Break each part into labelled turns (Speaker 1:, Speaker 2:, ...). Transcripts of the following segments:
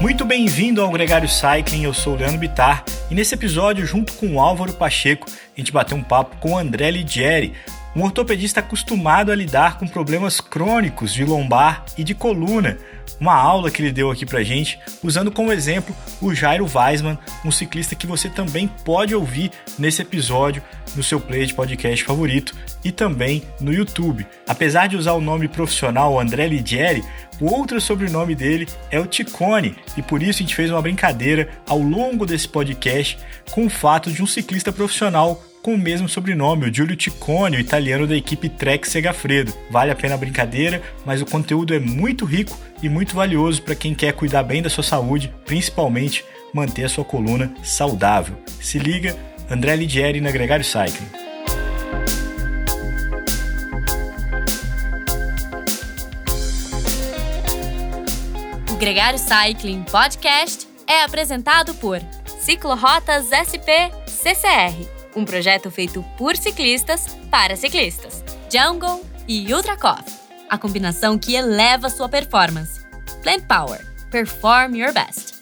Speaker 1: Muito bem-vindo ao Gregário Cycling, eu sou o Leandro Bitar e nesse episódio, junto com o Álvaro Pacheco, a gente bateu um papo com o André Ligieri, um ortopedista acostumado a lidar com problemas crônicos de lombar e de coluna. Uma aula que ele deu aqui pra gente, usando como exemplo o Jairo Weisman, um ciclista que você também pode ouvir nesse episódio no seu player de podcast favorito e também no YouTube. Apesar de usar o nome profissional André Ligieri, o outro sobrenome dele é o Ticone e por isso a gente fez uma brincadeira ao longo desse podcast com o fato de um ciclista profissional com o mesmo sobrenome, o Giulio Ticone, o italiano da equipe Trek Segafredo. Vale a pena a brincadeira, mas o conteúdo é muito rico e muito valioso para quem quer cuidar bem da sua saúde, principalmente manter a sua coluna saudável. Se liga, André Ligieri na Gregário Cycling.
Speaker 2: Gregário Cycling Podcast é apresentado por Ciclorotas SP CCR um projeto feito por ciclistas para ciclistas. Jungle e Ultra Coffee, a combinação que eleva sua performance. Plant Power, perform your best.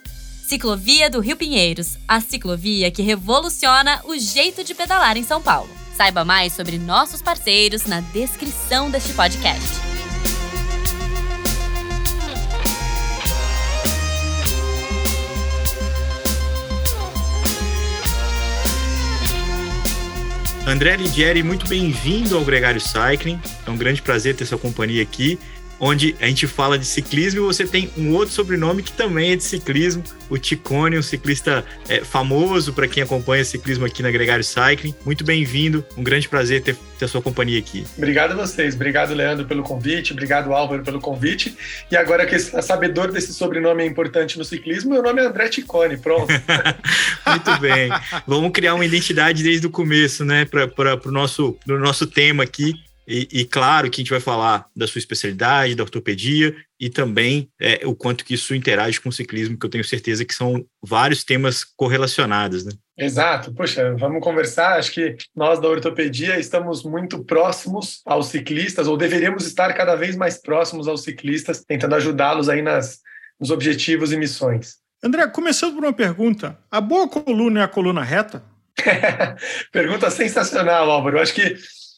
Speaker 2: Ciclovia do Rio Pinheiros, a ciclovia que revoluciona o jeito de pedalar em São Paulo. Saiba mais sobre nossos parceiros na descrição deste podcast.
Speaker 1: André Ligieri, muito bem-vindo ao Gregário Cycling. É um grande prazer ter sua companhia aqui onde a gente fala de ciclismo e você tem um outro sobrenome que também é de ciclismo, o Ticone, um ciclista é, famoso para quem acompanha ciclismo aqui na Gregário Cycling. Muito bem-vindo, um grande prazer ter, ter a sua companhia aqui.
Speaker 3: Obrigado a vocês, obrigado Leandro pelo convite, obrigado Álvaro pelo convite. E agora que a sabedor desse sobrenome é importante no ciclismo, meu nome é André Ticone, pronto.
Speaker 1: Muito bem, vamos criar uma identidade desde o começo, né, para o nosso, nosso tema aqui. E, e, claro que a gente vai falar da sua especialidade, da ortopedia e também é, o quanto que isso interage com o ciclismo, que eu tenho certeza que são vários temas correlacionados, né?
Speaker 3: Exato. Poxa, vamos conversar. Acho que nós da ortopedia estamos muito próximos aos ciclistas, ou deveríamos estar cada vez mais próximos aos ciclistas, tentando ajudá-los aí nas, nos objetivos e missões.
Speaker 4: André, começando por uma pergunta: a boa coluna é a coluna reta?
Speaker 3: pergunta sensacional, Álvaro. Eu acho que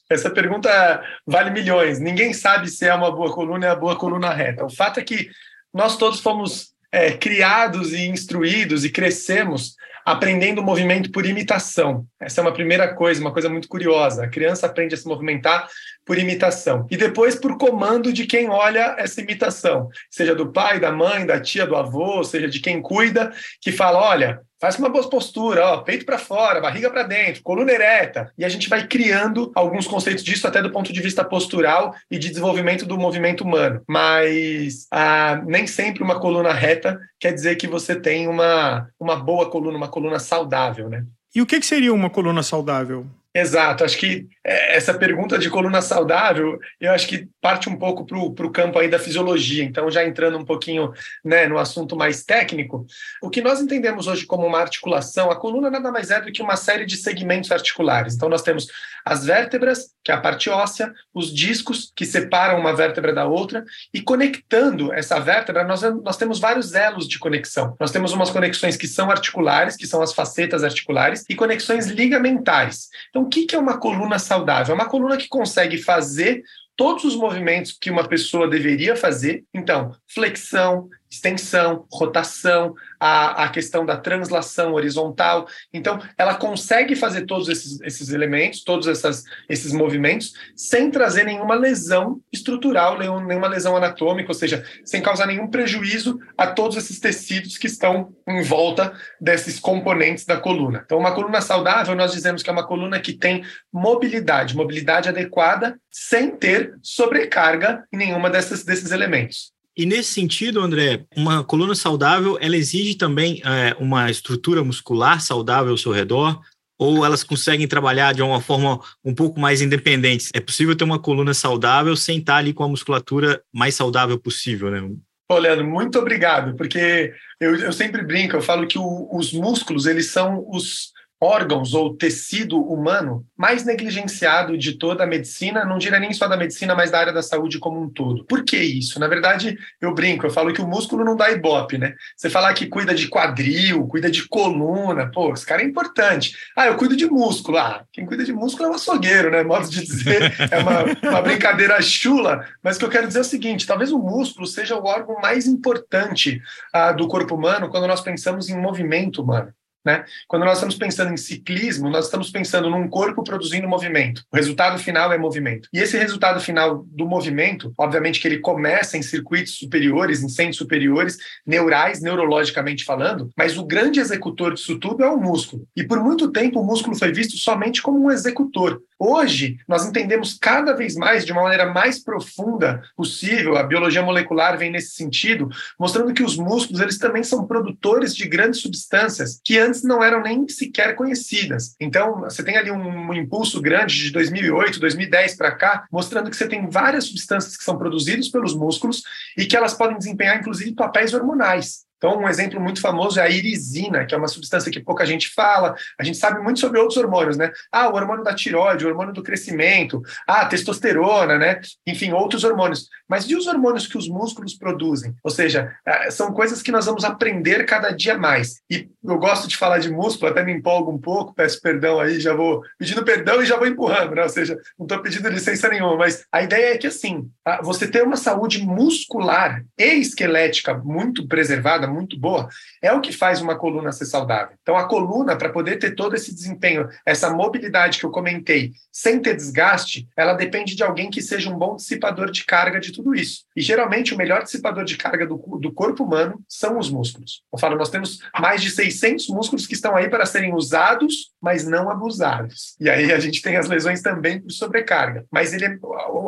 Speaker 3: essa pergunta vale milhões. Ninguém sabe se é uma boa coluna ou é a boa coluna reta. O fato é que nós todos fomos é, criados e instruídos e crescemos aprendendo o movimento por imitação. Essa é uma primeira coisa, uma coisa muito curiosa. A criança aprende a se movimentar por imitação. E depois por comando de quem olha essa imitação, seja do pai, da mãe, da tia, do avô, seja de quem cuida, que fala: olha, Faz uma boa postura, ó, peito para fora, barriga para dentro, coluna ereta. E a gente vai criando alguns conceitos disso até do ponto de vista postural e de desenvolvimento do movimento humano. Mas ah, nem sempre uma coluna reta quer dizer que você tem uma, uma boa coluna, uma coluna saudável, né?
Speaker 4: E o que seria uma coluna saudável?
Speaker 3: Exato, acho que é, essa pergunta de coluna saudável, eu acho que parte um pouco para o campo aí da fisiologia. Então, já entrando um pouquinho né, no assunto mais técnico, o que nós entendemos hoje como uma articulação, a coluna nada mais é do que uma série de segmentos articulares. Então, nós temos as vértebras, que é a parte óssea, os discos que separam uma vértebra da outra, e conectando essa vértebra, nós, nós temos vários elos de conexão. Nós temos umas conexões que são articulares, que são as facetas articulares, e conexões ligamentares. Então, o que é uma coluna saudável? É uma coluna que consegue fazer todos os movimentos que uma pessoa deveria fazer. Então, flexão, extensão, rotação, a, a questão da translação horizontal. Então, ela consegue fazer todos esses, esses elementos, todos essas, esses movimentos, sem trazer nenhuma lesão estrutural, nenhuma lesão anatômica, ou seja, sem causar nenhum prejuízo a todos esses tecidos que estão em volta desses componentes da coluna. Então, uma coluna saudável, nós dizemos que é uma coluna que tem mobilidade, mobilidade adequada, sem ter sobrecarga em nenhuma dessas, desses elementos.
Speaker 1: E nesse sentido, André, uma coluna saudável, ela exige também é, uma estrutura muscular saudável ao seu redor, ou elas conseguem trabalhar de uma forma um pouco mais independente? É possível ter uma coluna saudável sem estar ali com a musculatura mais saudável possível, né?
Speaker 3: Ô, Leandro, muito obrigado, porque eu, eu sempre brinco, eu falo que o, os músculos, eles são os órgãos ou tecido humano mais negligenciado de toda a medicina, não diria nem só da medicina, mas da área da saúde como um todo. Por que isso? Na verdade, eu brinco, eu falo que o músculo não dá ibope, né? Você falar que cuida de quadril, cuida de coluna, pô, esse cara é importante. Ah, eu cuido de músculo. Ah, quem cuida de músculo é um açougueiro, né? Modo de dizer, é uma, uma brincadeira chula, mas o que eu quero dizer é o seguinte: talvez o músculo seja o órgão mais importante ah, do corpo humano quando nós pensamos em movimento humano. Né? Quando nós estamos pensando em ciclismo, nós estamos pensando num corpo produzindo movimento. O resultado final é movimento. E esse resultado final do movimento, obviamente que ele começa em circuitos superiores, em centros superiores, neurais, neurologicamente falando, mas o grande executor disso tudo é o músculo. E por muito tempo o músculo foi visto somente como um executor. Hoje, nós entendemos cada vez mais, de uma maneira mais profunda possível, a biologia molecular vem nesse sentido, mostrando que os músculos eles também são produtores de grandes substâncias que antes não eram nem sequer conhecidas. Então, você tem ali um, um impulso grande de 2008, 2010 para cá, mostrando que você tem várias substâncias que são produzidas pelos músculos e que elas podem desempenhar, inclusive, papéis hormonais. Então, um exemplo muito famoso é a irisina, que é uma substância que pouca gente fala. A gente sabe muito sobre outros hormônios, né? Ah, o hormônio da tireoide, o hormônio do crescimento, ah, testosterona, né? Enfim, outros hormônios. Mas e os hormônios que os músculos produzem? Ou seja, ah, são coisas que nós vamos aprender cada dia mais. E eu gosto de falar de músculo, até me empolgo um pouco, peço perdão aí, já vou pedindo perdão e já vou empurrando, né? Ou seja, não estou pedindo licença nenhuma, mas a ideia é que, assim, você ter uma saúde muscular e esquelética muito preservada, muito boa, é o que faz uma coluna ser saudável. Então, a coluna, para poder ter todo esse desempenho, essa mobilidade que eu comentei, sem ter desgaste, ela depende de alguém que seja um bom dissipador de carga de tudo isso. E geralmente, o melhor dissipador de carga do, do corpo humano são os músculos. Eu falo, nós temos mais de 600 músculos que estão aí para serem usados, mas não abusados. E aí a gente tem as lesões também por sobrecarga. Mas ele é,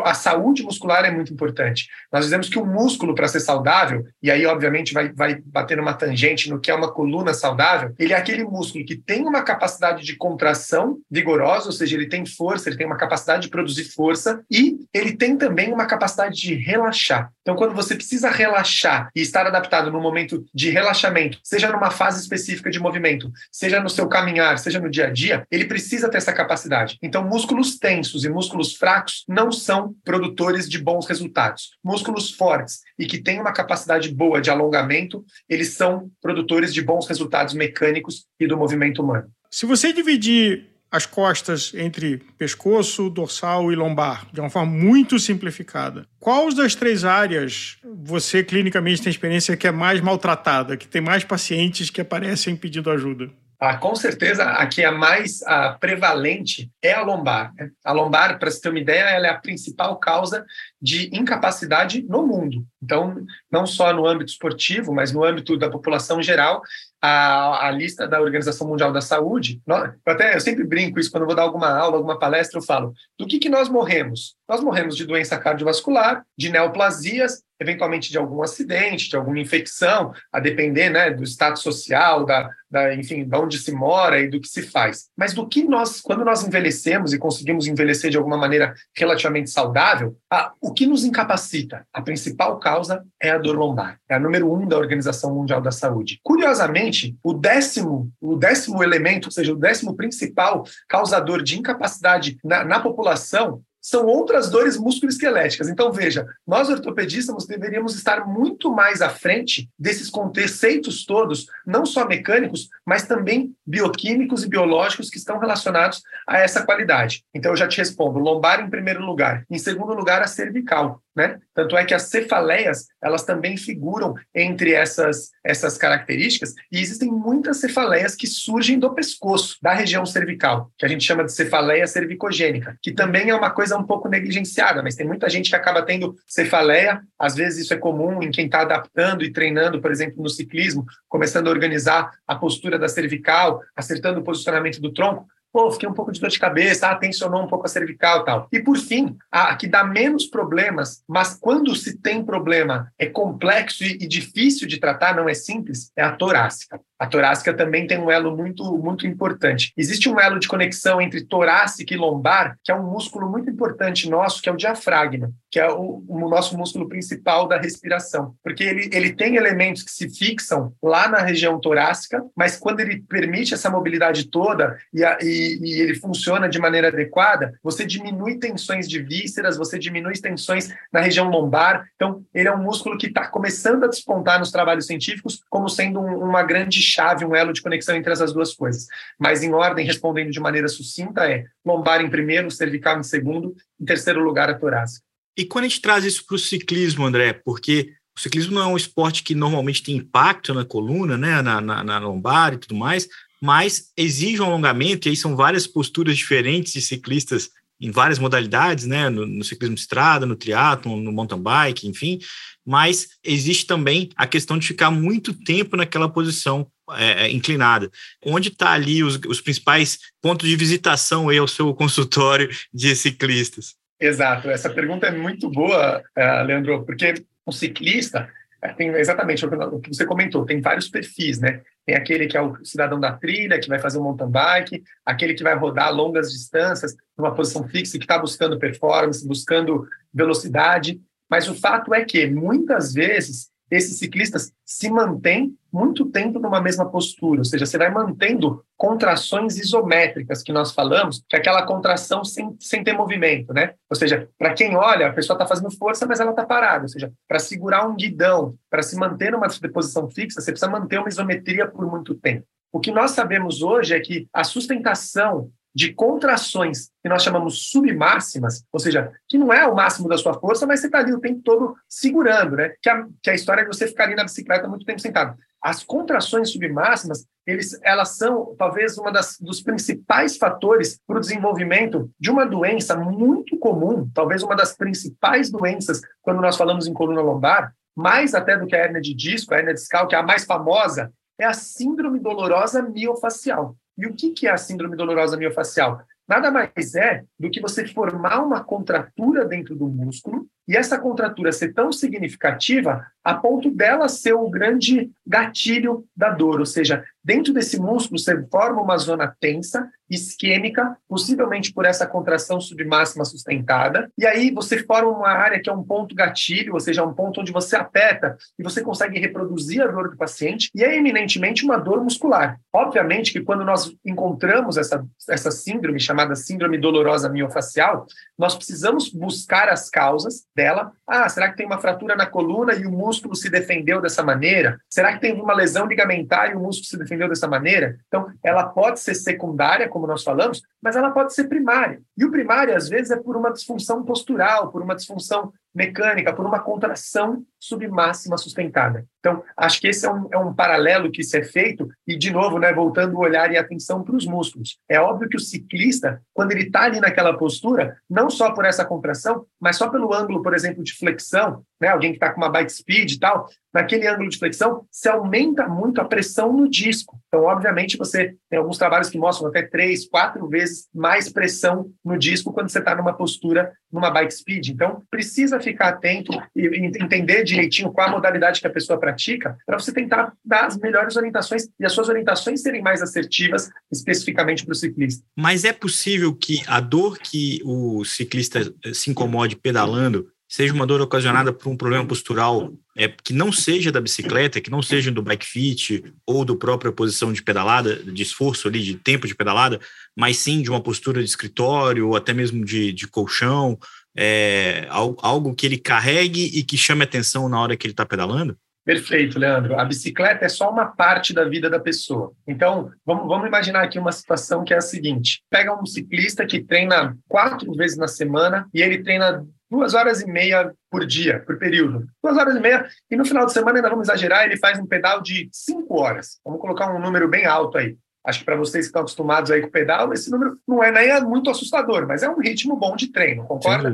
Speaker 3: a saúde muscular é muito importante. Nós dizemos que o músculo, para ser saudável, e aí, obviamente, vai, vai bater numa tangente no que é uma coluna saudável, ele é aquele músculo que tem uma capacidade de contração vigorosa, ou seja, ele tem força, ele tem uma capacidade de produzir força e ele tem também uma capacidade de relaxar. Então, quando você precisa relaxar e estar adaptado no momento de relaxamento, seja numa fase específica de movimento, seja no seu caminhar, seja no dia a dia, ele precisa ter essa capacidade. Então, músculos tensos e músculos fracos não são produtores de bons resultados. Músculos fortes e que têm uma capacidade boa de alongamento, eles são produtores de bons resultados mecânicos e do movimento humano.
Speaker 4: Se você dividir as costas entre pescoço, dorsal e lombar, de uma forma muito simplificada. Qual das três áreas você clinicamente tem experiência que é mais maltratada, que tem mais pacientes que aparecem pedindo ajuda?
Speaker 3: Ah, com certeza, a que é mais a prevalente é a lombar. Né? A lombar, para você ter uma ideia, ela é a principal causa de incapacidade no mundo. Então, não só no âmbito esportivo, mas no âmbito da população geral, a, a lista da Organização Mundial da Saúde, nós, até eu sempre brinco isso quando vou dar alguma aula, alguma palestra, eu falo, do que, que nós morremos? Nós morremos de doença cardiovascular, de neoplasias, eventualmente de algum acidente, de alguma infecção, a depender né, do status social, da, da, enfim, de onde se mora e do que se faz. Mas do que nós, quando nós envelhecemos e conseguimos envelhecer de alguma maneira relativamente saudável, a, o que nos incapacita? A principal causa é a dor lombar. É a número um da Organização Mundial da Saúde. Curiosamente, o décimo, o décimo elemento, ou seja, o décimo principal causador de incapacidade na, na população são outras dores musculoesqueléticas. Então, veja, nós ortopedistas deveríamos estar muito mais à frente desses conceitos todos, não só mecânicos, mas também bioquímicos e biológicos que estão relacionados a essa qualidade. Então, eu já te respondo: lombar em primeiro lugar. Em segundo lugar, a cervical. Né? Tanto é que as cefaleias, elas também figuram entre essas, essas características, e existem muitas cefaleias que surgem do pescoço, da região cervical, que a gente chama de cefaleia cervicogênica, que também é uma coisa um pouco negligenciada, mas tem muita gente que acaba tendo cefaleia, às vezes isso é comum em quem está adaptando e treinando, por exemplo, no ciclismo, começando a organizar a postura da cervical, acertando o posicionamento do tronco, pô, fiquei um pouco de dor de cabeça, ah, tensionou um pouco a cervical e tal. E por fim, a que dá menos problemas, mas quando se tem problema é complexo e, e difícil de tratar, não é simples, é a torácica. A torácica também tem um elo muito, muito importante. Existe um elo de conexão entre torácica e lombar, que é um músculo muito importante nosso, que é o diafragma, que é o, o nosso músculo principal da respiração. Porque ele, ele tem elementos que se fixam lá na região torácica, mas quando ele permite essa mobilidade toda e, a, e, e ele funciona de maneira adequada, você diminui tensões de vísceras, você diminui tensões na região lombar. Então, ele é um músculo que está começando a despontar nos trabalhos científicos como sendo um, uma grande chave, um elo de conexão entre essas duas coisas. Mas, em ordem, respondendo de maneira sucinta, é lombar em primeiro, cervical em segundo, em terceiro lugar, a torácica.
Speaker 1: E quando a gente traz isso para o ciclismo, André, porque o ciclismo não é um esporte que normalmente tem impacto na coluna, né, na, na, na lombar e tudo mais, mas exige um alongamento, e aí são várias posturas diferentes de ciclistas em várias modalidades, né, no, no ciclismo de estrada, no triatlo, no mountain bike, enfim, mas existe também a questão de ficar muito tempo naquela posição é, é inclinada. Onde está ali os, os, principais pontos de visitação aí ao seu consultório de ciclistas?
Speaker 3: Exato, essa pergunta é muito boa, uh, Leandro, porque o ciclista é, tem exatamente o que você comentou, tem vários perfis, né? Tem aquele que é o cidadão da trilha, que vai fazer um mountain bike, aquele que vai rodar longas distâncias numa posição fixa, que está buscando performance, buscando velocidade, mas o fato é que, muitas vezes, esses ciclistas se mantêm muito tempo numa mesma postura, ou seja, você vai mantendo contrações isométricas que nós falamos, que é aquela contração sem, sem ter movimento, né? Ou seja, para quem olha, a pessoa está fazendo força, mas ela está parada, ou seja, para segurar um guidão, para se manter numa posição fixa, você precisa manter uma isometria por muito tempo. O que nós sabemos hoje é que a sustentação de contrações que nós chamamos submáximas, ou seja, que não é o máximo da sua força, mas você está ali o tempo todo segurando, né? Que a, que a história é de você ficar ali na bicicleta muito tempo sentado. As contrações submáximas, eles, elas são talvez uma das, dos principais fatores para o desenvolvimento de uma doença muito comum, talvez uma das principais doenças quando nós falamos em coluna lombar, mais até do que a hernia de disco, a hernia discal, que é a mais famosa, é a síndrome dolorosa miofacial. E o que é a síndrome dolorosa miofacial? Nada mais é do que você formar uma contratura dentro do músculo e essa contratura ser tão significativa a ponto dela ser o grande gatilho da dor, ou seja, dentro desse músculo você forma uma zona tensa, isquêmica, possivelmente por essa contração submáxima sustentada, e aí você forma uma área que é um ponto gatilho, ou seja, um ponto onde você aperta e você consegue reproduzir a dor do paciente, e é eminentemente uma dor muscular. Obviamente que quando nós encontramos essa, essa síndrome, chamada síndrome dolorosa miofacial, nós precisamos buscar as causas dela. Ah, será que tem uma fratura na coluna e o músculo se defendeu dessa maneira? Será que tem uma lesão ligamentar e o músculo se defendeu dessa maneira? Então, ela pode ser secundária, como nós falamos, mas ela pode ser primária. E o primário, às vezes, é por uma disfunção postural, por uma disfunção mecânica, por uma contração submáxima sustentada. Então, acho que esse é um, é um paralelo que se é feito, e, de novo, né, voltando o olhar e atenção para os músculos. É óbvio que o ciclista, quando ele está ali naquela postura, não só por essa contração, mas só pelo ângulo, por exemplo, de flexão, né, alguém que está com uma bike speed e tal, naquele ângulo de flexão, se aumenta muito a pressão no disco. Então, obviamente, você tem alguns trabalhos que mostram até três, quatro vezes mais pressão no disco quando você está numa postura, numa bike speed. Então, precisa ficar atento e entender direitinho qual a modalidade que a pessoa pratica para você tentar dar as melhores orientações e as suas orientações serem mais assertivas especificamente para o ciclista.
Speaker 1: Mas é possível que a dor que o ciclista se incomode pedalando seja uma dor ocasionada por um problema postural é, que não seja da bicicleta, que não seja do bike fit ou do própria posição de pedalada, de esforço ali, de tempo de pedalada, mas sim de uma postura de escritório ou até mesmo de, de colchão, é, algo que ele carregue e que chame atenção na hora que ele está pedalando?
Speaker 3: Perfeito, Leandro. A bicicleta é só uma parte da vida da pessoa. Então, vamos, vamos, imaginar aqui uma situação que é a seguinte: pega um ciclista que treina quatro vezes na semana e ele treina duas horas e meia por dia, por período. Duas horas e meia, e no final de semana, ainda vamos exagerar, ele faz um pedal de cinco horas. Vamos colocar um número bem alto aí. Acho que para vocês que estão acostumados aí com pedal, esse número não é nem é muito assustador, mas é um ritmo bom de treino, concorda?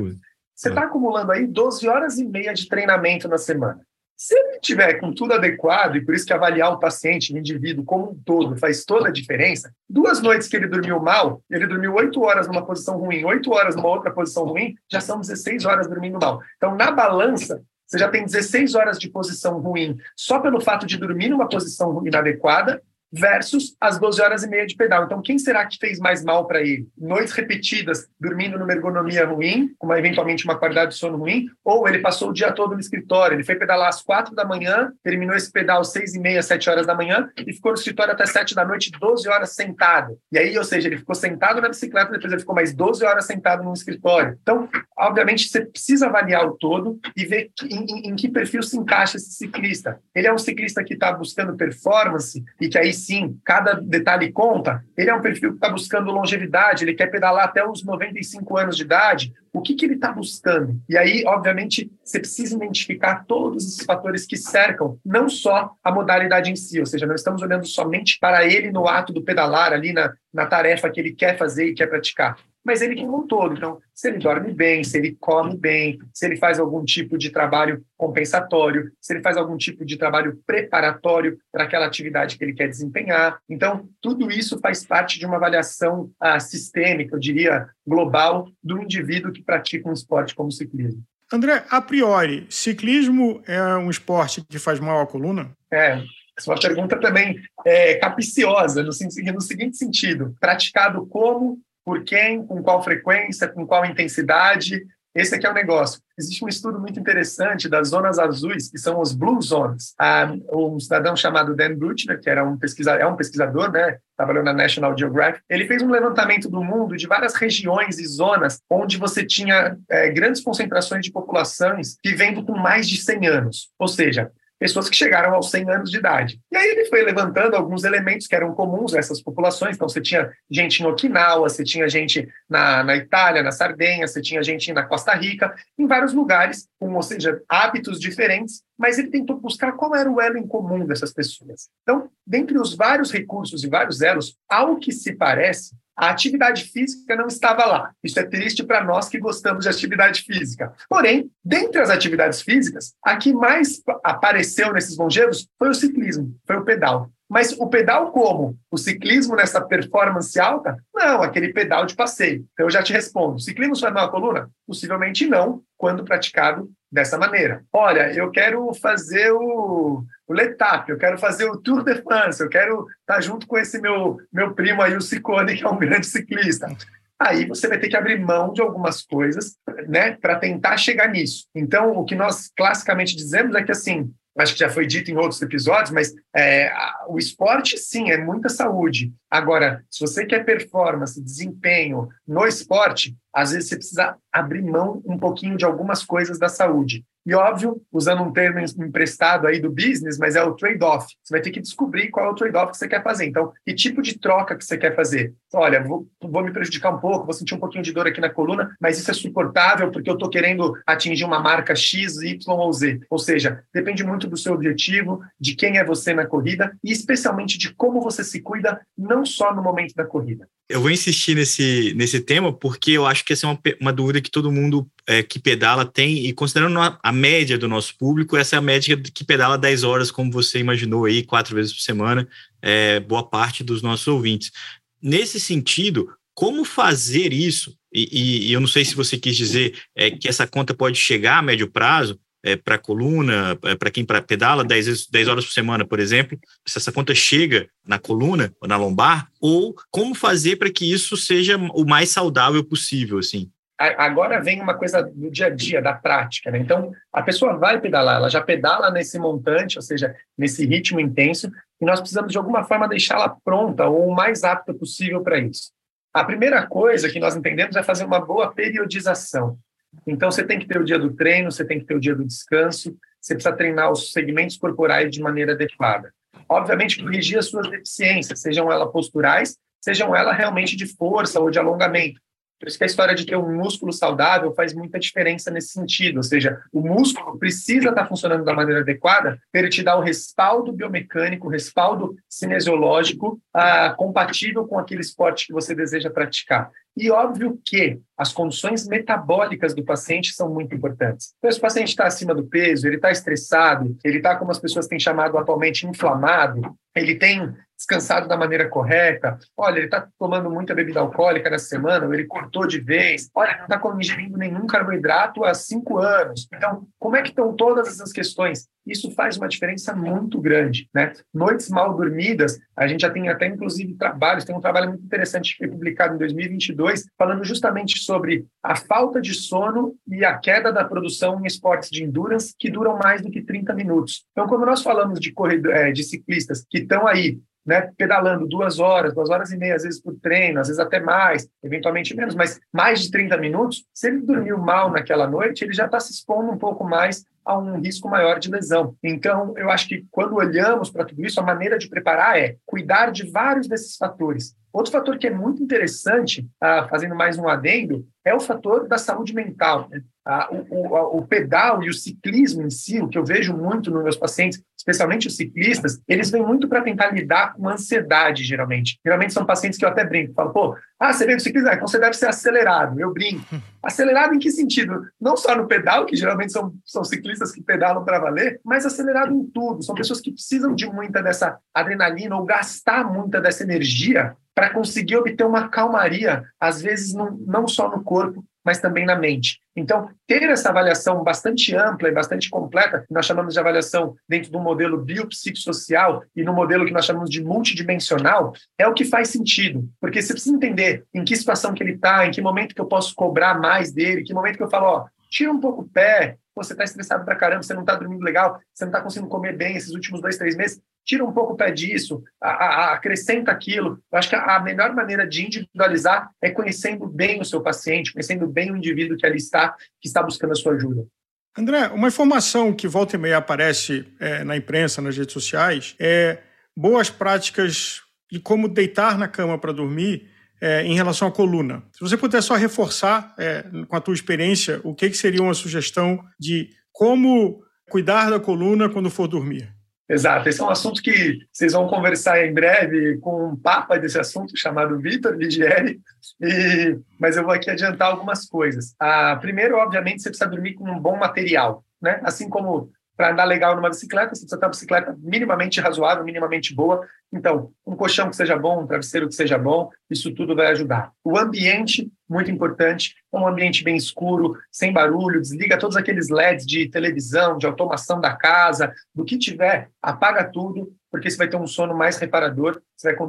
Speaker 3: Você está acumulando aí 12 horas e meia de treinamento na semana. Se ele tiver com tudo adequado, e por isso que avaliar o paciente, o indivíduo como um todo, faz toda a diferença, duas noites que ele dormiu mal, ele dormiu oito horas numa posição ruim, oito horas numa outra posição ruim, já são 16 horas dormindo mal. Então, na balança, você já tem 16 horas de posição ruim só pelo fato de dormir numa posição inadequada, versus as 12 horas e meia de pedal. Então, quem será que fez mais mal para ele? Noites repetidas, dormindo numa ergonomia ruim, com eventualmente uma qualidade de sono ruim, ou ele passou o dia todo no escritório, ele foi pedalar às quatro da manhã, terminou esse pedal às seis e meia, sete horas da manhã, e ficou no escritório até sete da noite, 12 horas sentado. E aí, ou seja, ele ficou sentado na bicicleta, depois ele ficou mais 12 horas sentado no escritório. Então, obviamente, você precisa avaliar o todo e ver em, em, em que perfil se encaixa esse ciclista. Ele é um ciclista que está buscando performance e que aí sim, cada detalhe conta. Ele é um perfil que está buscando longevidade, ele quer pedalar até os 95 anos de idade. O que, que ele está buscando? E aí, obviamente, você precisa identificar todos esses fatores que cercam não só a modalidade em si, ou seja, não estamos olhando somente para ele no ato do pedalar, ali na, na tarefa que ele quer fazer e quer praticar mas ele como um todo. Então, se ele dorme bem, se ele come bem, se ele faz algum tipo de trabalho compensatório, se ele faz algum tipo de trabalho preparatório para aquela atividade que ele quer desempenhar. Então, tudo isso faz parte de uma avaliação ah, sistêmica, eu diria, global, do indivíduo que pratica um esporte como o ciclismo.
Speaker 4: André, a priori, ciclismo é um esporte que faz mal à coluna?
Speaker 3: É, essa é uma pergunta também é, capiciosa, no, no seguinte sentido: praticado como por quem, com qual frequência, com qual intensidade. Esse aqui é o negócio. Existe um estudo muito interessante das zonas azuis, que são os blue zones. Ah, um cidadão chamado Dan Brutner, que era um pesquisador, é um pesquisador, né, trabalhou na National Geographic, ele fez um levantamento do mundo de várias regiões e zonas onde você tinha é, grandes concentrações de populações vivendo com mais de 100 anos. Ou seja, pessoas que chegaram aos 100 anos de idade. E aí ele foi levantando alguns elementos que eram comuns a essas populações. Então, você tinha gente em Okinawa, você tinha gente na, na Itália, na Sardenha, você tinha gente na Costa Rica, em vários lugares, com, ou seja, hábitos diferentes, mas ele tentou buscar qual era o elo em comum dessas pessoas. Então, dentre os vários recursos e vários elos, ao que se parece, a atividade física não estava lá. Isso é triste para nós que gostamos de atividade física. Porém, dentre as atividades físicas, a que mais apareceu nesses longevos foi o ciclismo, foi o pedal. Mas o pedal como? O ciclismo nessa performance alta? Não, aquele pedal de passeio. Então eu já te respondo. Ciclismo faz mal à coluna? Possivelmente não, quando praticado dessa maneira. Olha, eu quero fazer o, o Letap, eu quero fazer o Tour de France, eu quero estar junto com esse meu, meu primo aí, o Ciccone, que é um grande ciclista. Aí você vai ter que abrir mão de algumas coisas, né, para tentar chegar nisso. Então, o que nós classicamente dizemos é que assim, acho que já foi dito em outros episódios, mas é, o esporte, sim, é muita saúde. Agora, se você quer performance, desempenho no esporte, às vezes você precisa abrir mão um pouquinho de algumas coisas da saúde. E óbvio, usando um termo emprestado aí do business, mas é o trade-off. Você vai ter que descobrir qual é o trade-off que você quer fazer. Então, que tipo de troca que você quer fazer? Olha, vou, vou me prejudicar um pouco, vou sentir um pouquinho de dor aqui na coluna, mas isso é suportável porque eu estou querendo atingir uma marca X, Y ou Z. Ou seja, depende muito do seu objetivo, de quem é você na corrida e especialmente de como você se cuida, não só no momento da corrida.
Speaker 1: Eu vou insistir nesse, nesse tema porque eu acho que essa é uma, uma dúvida que todo mundo é, que pedala tem, e considerando a média do nosso público, essa é a média que pedala 10 horas, como você imaginou aí, quatro vezes por semana, é, boa parte dos nossos ouvintes. Nesse sentido, como fazer isso? E, e, eu não sei se você quis dizer é, que essa conta pode chegar a médio prazo, é, para coluna, é, para quem pra, pedala 10, 10 horas por semana, por exemplo, se essa conta chega na coluna ou na lombar, ou como fazer para que isso seja o mais saudável possível, assim?
Speaker 3: Agora vem uma coisa do dia a dia, da prática. Né? Então, a pessoa vai pedalar, ela já pedala nesse montante, ou seja, nesse ritmo intenso, e nós precisamos, de alguma forma, deixá-la pronta ou o mais apta possível para isso. A primeira coisa que nós entendemos é fazer uma boa periodização. Então, você tem que ter o dia do treino, você tem que ter o dia do descanso, você precisa treinar os segmentos corporais de maneira adequada. Obviamente, corrigir as suas deficiências, sejam elas posturais, sejam elas realmente de força ou de alongamento. Por isso que a história de ter um músculo saudável faz muita diferença nesse sentido. Ou seja, o músculo precisa estar funcionando da maneira adequada para ele te dar o respaldo biomecânico, o respaldo cinesiológico ah, compatível com aquele esporte que você deseja praticar. E óbvio que as condições metabólicas do paciente são muito importantes. Então, se o paciente está acima do peso, ele está estressado, ele está, como as pessoas têm chamado atualmente, inflamado, ele tem descansado da maneira correta, olha, ele está tomando muita bebida alcoólica nessa semana, ou ele cortou de vez, olha, não está ingerindo nenhum carboidrato há cinco anos. Então, como é que estão todas essas questões isso faz uma diferença muito grande, né? Noites mal dormidas, a gente já tem até inclusive trabalhos, tem um trabalho muito interessante que foi publicado em 2022, falando justamente sobre a falta de sono e a queda da produção em esportes de endurance que duram mais do que 30 minutos. Então, quando nós falamos de corredor, é, de ciclistas que estão aí né, pedalando duas horas, duas horas e meia, às vezes por treino, às vezes até mais, eventualmente menos, mas mais de 30 minutos, se ele dormiu mal naquela noite, ele já está se expondo um pouco mais a um risco maior de lesão. Então, eu acho que quando olhamos para tudo isso, a maneira de preparar é cuidar de vários desses fatores. Outro fator que é muito interessante, ah, fazendo mais um adendo, é o fator da saúde mental. Né? Ah, o, o, o, pedal e o ciclismo em si, o que eu vejo muito nos meus pacientes, especialmente os ciclistas, eles vêm muito para tentar lidar com ansiedade, geralmente. Geralmente são pacientes que eu até brinco, falo, pô, ah, você veio do ciclismo, ah, então você deve ser acelerado. Eu brinco. Acelerado em que sentido? Não só no pedal, que geralmente são, são ciclistas que pedalam para valer, mas acelerado em tudo. São pessoas que precisam de muita dessa adrenalina ou gastar muita dessa energia para conseguir obter uma calmaria, às vezes não, não só no corpo, mas também na mente. Então, ter essa avaliação bastante ampla e bastante completa, que nós chamamos de avaliação dentro do modelo biopsicossocial e no modelo que nós chamamos de multidimensional, é o que faz sentido. Porque você precisa entender em que situação que ele está, em que momento que eu posso cobrar mais dele, em que momento que eu falo, ó, tira um pouco o pé, você está estressado pra caramba, você não está dormindo legal, você não está conseguindo comer bem esses últimos dois, três meses, tira um pouco o pé disso, a, a, acrescenta aquilo. Eu acho que a, melhor maneira de individualizar é conhecendo bem o seu paciente, conhecendo bem o indivíduo que ali está, que está buscando a sua ajuda.
Speaker 4: André, uma informação que volta e meia aparece é, na imprensa, nas redes sociais, é boas práticas de como deitar na cama para dormir é, em relação à coluna. Se você puder só reforçar é, com a tua experiência, o que, que seria uma sugestão de como cuidar da coluna quando for dormir?
Speaker 3: Exato, esse é um assunto que vocês vão conversar em breve com um papa desse assunto chamado Vitor Ligieri, e... mas eu vou aqui adiantar algumas coisas. Ah, primeiro, obviamente, você precisa dormir com um bom material, né? Assim como para andar legal numa bicicleta, você precisa ter uma bicicleta minimamente razoável, minimamente boa. Então, um colchão que seja bom, um travesseiro que seja bom, isso tudo vai ajudar. O ambiente, muito importante, é um ambiente bem escuro, sem barulho, desliga todos aqueles LEDs de televisão, de automação da casa, do que tiver, apaga tudo, porque você vai ter um sono mais reparador, você vai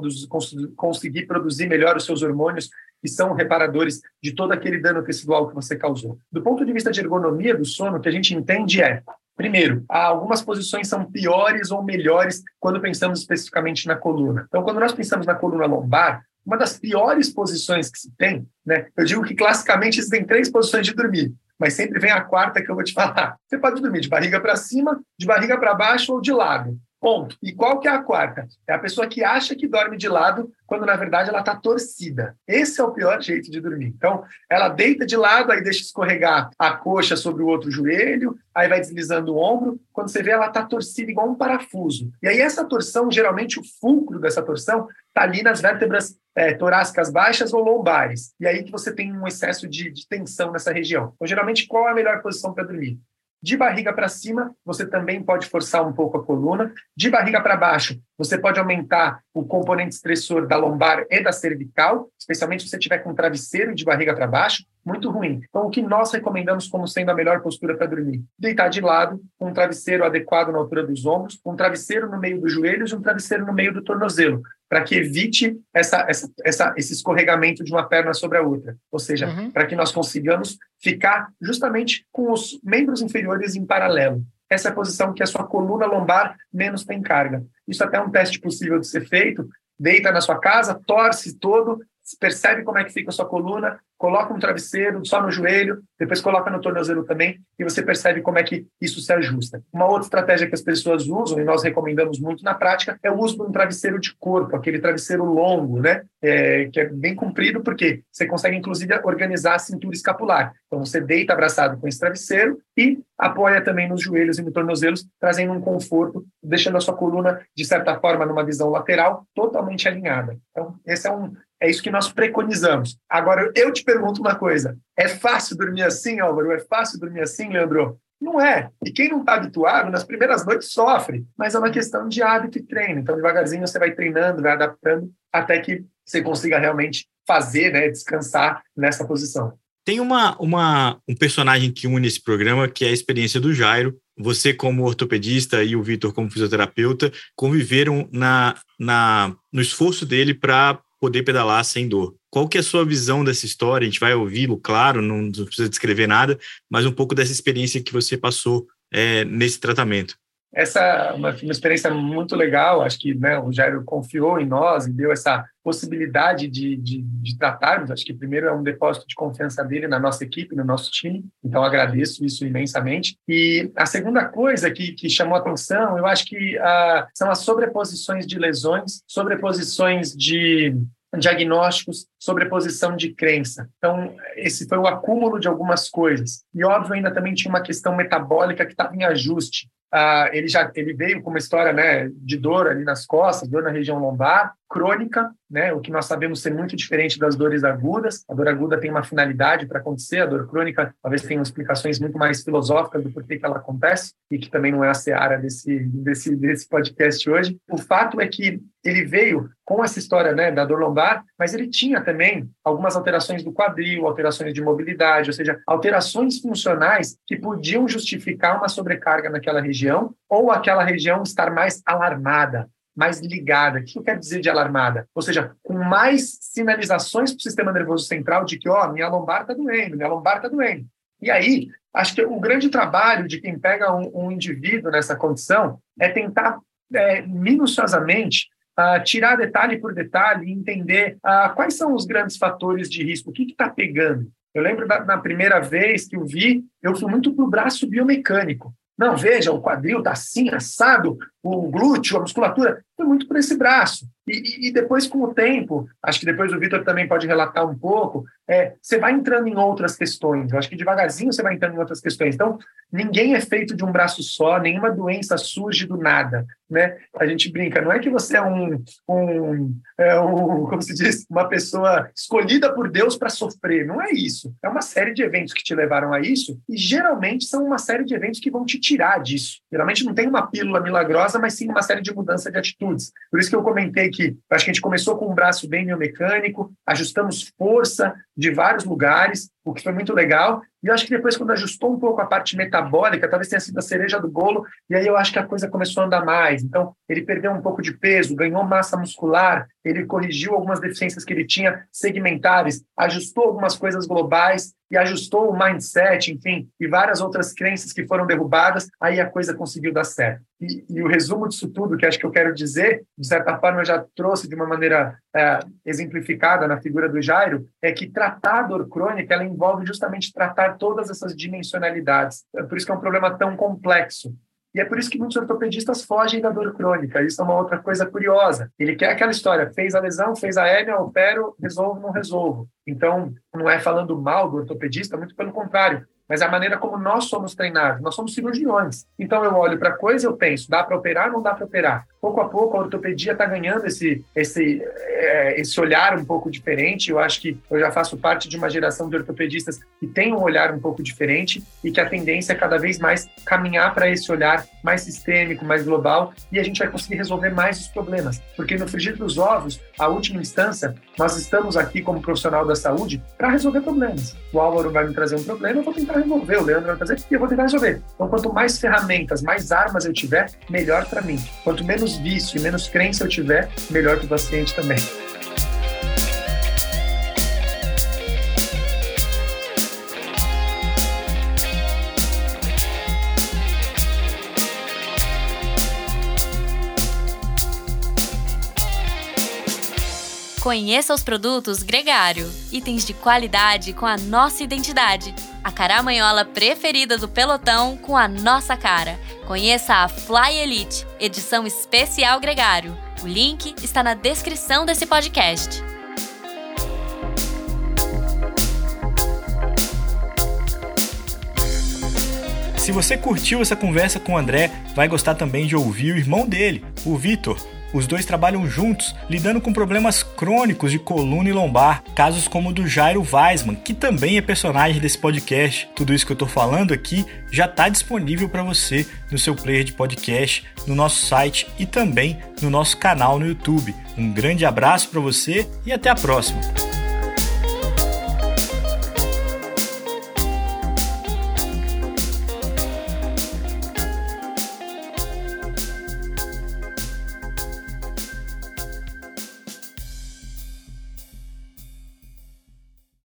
Speaker 3: conseguir produzir melhor os seus hormônios, que são reparadores de todo aquele dano tecidual que você causou. Do ponto de vista de ergonomia do sono, o que a gente entende é Primeiro, algumas posições são piores ou melhores quando pensamos especificamente na coluna. Então, quando nós pensamos na coluna lombar, uma das piores posições que se tem, né? Eu digo que classicamente existem três posições de dormir, mas sempre vem a quarta que eu vou te falar. Você pode dormir de barriga para cima, de barriga para baixo ou de lado. Ponto. E qual que é a quarta? É a pessoa que acha que dorme de lado, quando na verdade ela está torcida. Esse é o pior jeito de dormir. Então, ela deita de lado, aí deixa escorregar a coxa sobre o outro joelho, aí vai deslizando o ombro. Quando você vê, ela está torcida igual um parafuso. E aí, essa torção, geralmente, o fulcro dessa torção está ali nas vértebras é, torácicas baixas ou lombares. E aí que você tem um excesso de, de tensão nessa região. Então, geralmente, qual é a melhor posição para dormir? De barriga para cima, você também pode forçar um pouco a coluna. De barriga para baixo, você pode aumentar o componente estressor da lombar e da cervical, especialmente se você tiver com travesseiro de barriga para baixo, muito ruim. Então, o que nós recomendamos como sendo a melhor postura para dormir? Deitar de lado, com um travesseiro adequado na altura dos ombros, um travesseiro no meio dos joelhos e um travesseiro no meio do tornozelo, para que evite essa, essa, essa, esse escorregamento de uma perna sobre a outra. Ou seja, uhum. para que nós consigamos ficar justamente com os membros inferiores em paralelo essa é a posição que a sua coluna lombar menos tem carga. Isso até é um teste possível de ser feito. Deita na sua casa, torce todo, percebe como é que fica a sua coluna, coloca um travesseiro só no joelho, depois coloca no tornozelo também, e você percebe como é que isso se ajusta. Uma outra estratégia que as pessoas usam, e nós recomendamos muito na prática, é o uso de um travesseiro de corpo, aquele travesseiro longo, né? É, que é bem comprido, porque você consegue, inclusive, organizar a cintura escapular. Então, você deita abraçado com esse travesseiro e apoia também nos joelhos e nos tornozelos, trazendo um conforto, deixando a sua coluna, de certa forma, numa visão lateral, totalmente alinhada. Então, esse é um, é isso que nós preconizamos. Agora, eu te pergunto uma coisa: é fácil dormir assim, Álvaro? É fácil dormir assim, Leandro? Não é. E quem não está habituado, nas primeiras noites sofre, mas é uma questão de hábito e treino. Então, devagarzinho, você vai treinando, vai adaptando, até que você consiga realmente fazer, né, descansar nessa posição.
Speaker 1: Tem uma, uma, um personagem que une esse programa, que é a experiência do Jairo. Você, como ortopedista, e o Vitor, como fisioterapeuta, conviveram na, na, no esforço dele para poder pedalar sem dor. Qual que é a sua visão dessa história? A gente vai ouvi-lo, claro, não precisa descrever nada, mas um pouco dessa experiência que você passou é, nesse tratamento.
Speaker 3: Essa é uma, uma experiência muito legal, acho que né, o Jairo confiou em nós e deu essa possibilidade de, de, de, tratarmos. Acho que primeiro é um depósito de confiança dele na nossa equipe, no nosso time, então agradeço isso imensamente. E a segunda coisa que, que chamou atenção, eu acho que uh, são as sobreposições de lesões, sobreposições de diagnósticos, sobreposição de crença. Então, esse foi o acúmulo de algumas coisas. E, óbvio, ainda também tinha uma questão metabólica que estava em ajuste. Uh, ele já ele veio com uma história né, de dor ali nas costas, dor na região lombar, crônica, né, o que nós sabemos ser muito diferente das dores agudas. A dor aguda tem uma finalidade para acontecer, a dor crônica talvez tenha explicações muito mais filosóficas do porquê que ela acontece, e que também não é a seara desse, desse, desse podcast hoje. O fato é que ele veio com essa história né, da dor lombar, mas ele tinha também algumas alterações do quadril, alterações de mobilidade, ou seja, alterações funcionais que podiam justificar uma sobrecarga naquela região ou aquela região estar mais alarmada, mais ligada. O que eu quero dizer de alarmada? Ou seja, com mais sinalizações para o sistema nervoso central de que, ó, minha lombar está doendo, minha lombar está doendo. E aí, acho que o grande trabalho de quem pega um, um indivíduo nessa condição é tentar é, minuciosamente uh, tirar detalhe por detalhe e entender uh, quais são os grandes fatores de risco, o que está pegando. Eu lembro da, na primeira vez que eu vi, eu fui muito para o braço biomecânico. Não, veja, o quadril está assim, assado, o glúteo, a musculatura, muito por esse braço. E, e, depois, com o tempo, acho que depois o Vitor também pode relatar um pouco, é, você vai entrando em outras questões. Eu acho que devagarzinho você vai entrando em outras questões. Então, ninguém é feito de um braço só, nenhuma doença surge do nada. Né? A gente brinca, não é que você é um, um, é um como se diz, uma pessoa escolhida por Deus para sofrer. Não é isso. É uma série de eventos que te levaram a isso, e geralmente são uma série de eventos que vão te tirar disso. Geralmente não tem uma pílula milagrosa, mas sim uma série de mudança de atitudes. Por isso que eu comentei que acho que a gente começou com um braço bem biomecânico, ajustamos força de vários lugares, o que foi muito legal. E eu acho que depois, quando ajustou um pouco a parte metabólica, talvez tenha sido a cereja do bolo, e aí eu acho que a coisa começou a andar mais. Então, ele perdeu um pouco de peso, ganhou massa muscular, ele corrigiu algumas deficiências que ele tinha segmentares, ajustou algumas coisas globais e ajustou o mindset, enfim, e várias outras crenças que foram derrubadas, aí a coisa conseguiu dar certo. E, e, o resumo disso tudo, que acho que eu quero dizer, de certa forma eu já trouxe de uma maneira é, exemplificada na figura do Jairo, é que tratar a dor crônica, ela envolve justamente tratar todas essas dimensionalidades. É por isso que é um problema tão complexo. E é por isso que muitos ortopedistas fogem da dor crônica. Isso é uma outra coisa curiosa. Ele quer aquela história: fez a lesão, fez a hérnia, opero, resolvo, não resolvo. Então, não é falando mal do ortopedista, muito pelo contrário mas a maneira como nós somos treinados. Nós somos cirurgiões. Então eu olho para a coisa eu penso, dá para operar não dá para operar? Pouco a pouco a ortopedia está ganhando esse, esse, é, esse olhar um pouco diferente. Eu acho que eu já faço parte de uma geração de ortopedistas que tem um olhar um pouco diferente e que a tendência é cada vez mais caminhar para esse olhar mais sistêmico, mais global e a gente vai conseguir resolver mais os problemas. Porque no frigir dos ovos, a última instância, nós estamos aqui como profissional da saúde para resolver problemas. O Álvaro vai me trazer um problema, eu vou tentar resolver, o Leandro vai fazer e eu vou tentar resolver. Então, quanto mais ferramentas, mais armas eu tiver, melhor para mim. Quanto menos vício e menos crença eu tiver, melhor para o paciente também.
Speaker 2: Conheça os produtos Gregário, itens de qualidade com a nossa identidade. A caramanhola preferida do pelotão com a nossa cara. Conheça a Fly Elite, edição especial Gregário. O link está na descrição desse podcast.
Speaker 1: Se você curtiu essa conversa com o André, vai gostar também de ouvir o irmão dele, o Vitor. Os dois trabalham juntos, lidando com problemas crônicos de coluna e lombar, casos como o do Jairo Weisman, que também é personagem desse podcast. Tudo isso que eu estou falando aqui já está disponível para você no seu player de podcast, no nosso site e também no nosso canal no YouTube. Um grande abraço para você e até a próxima.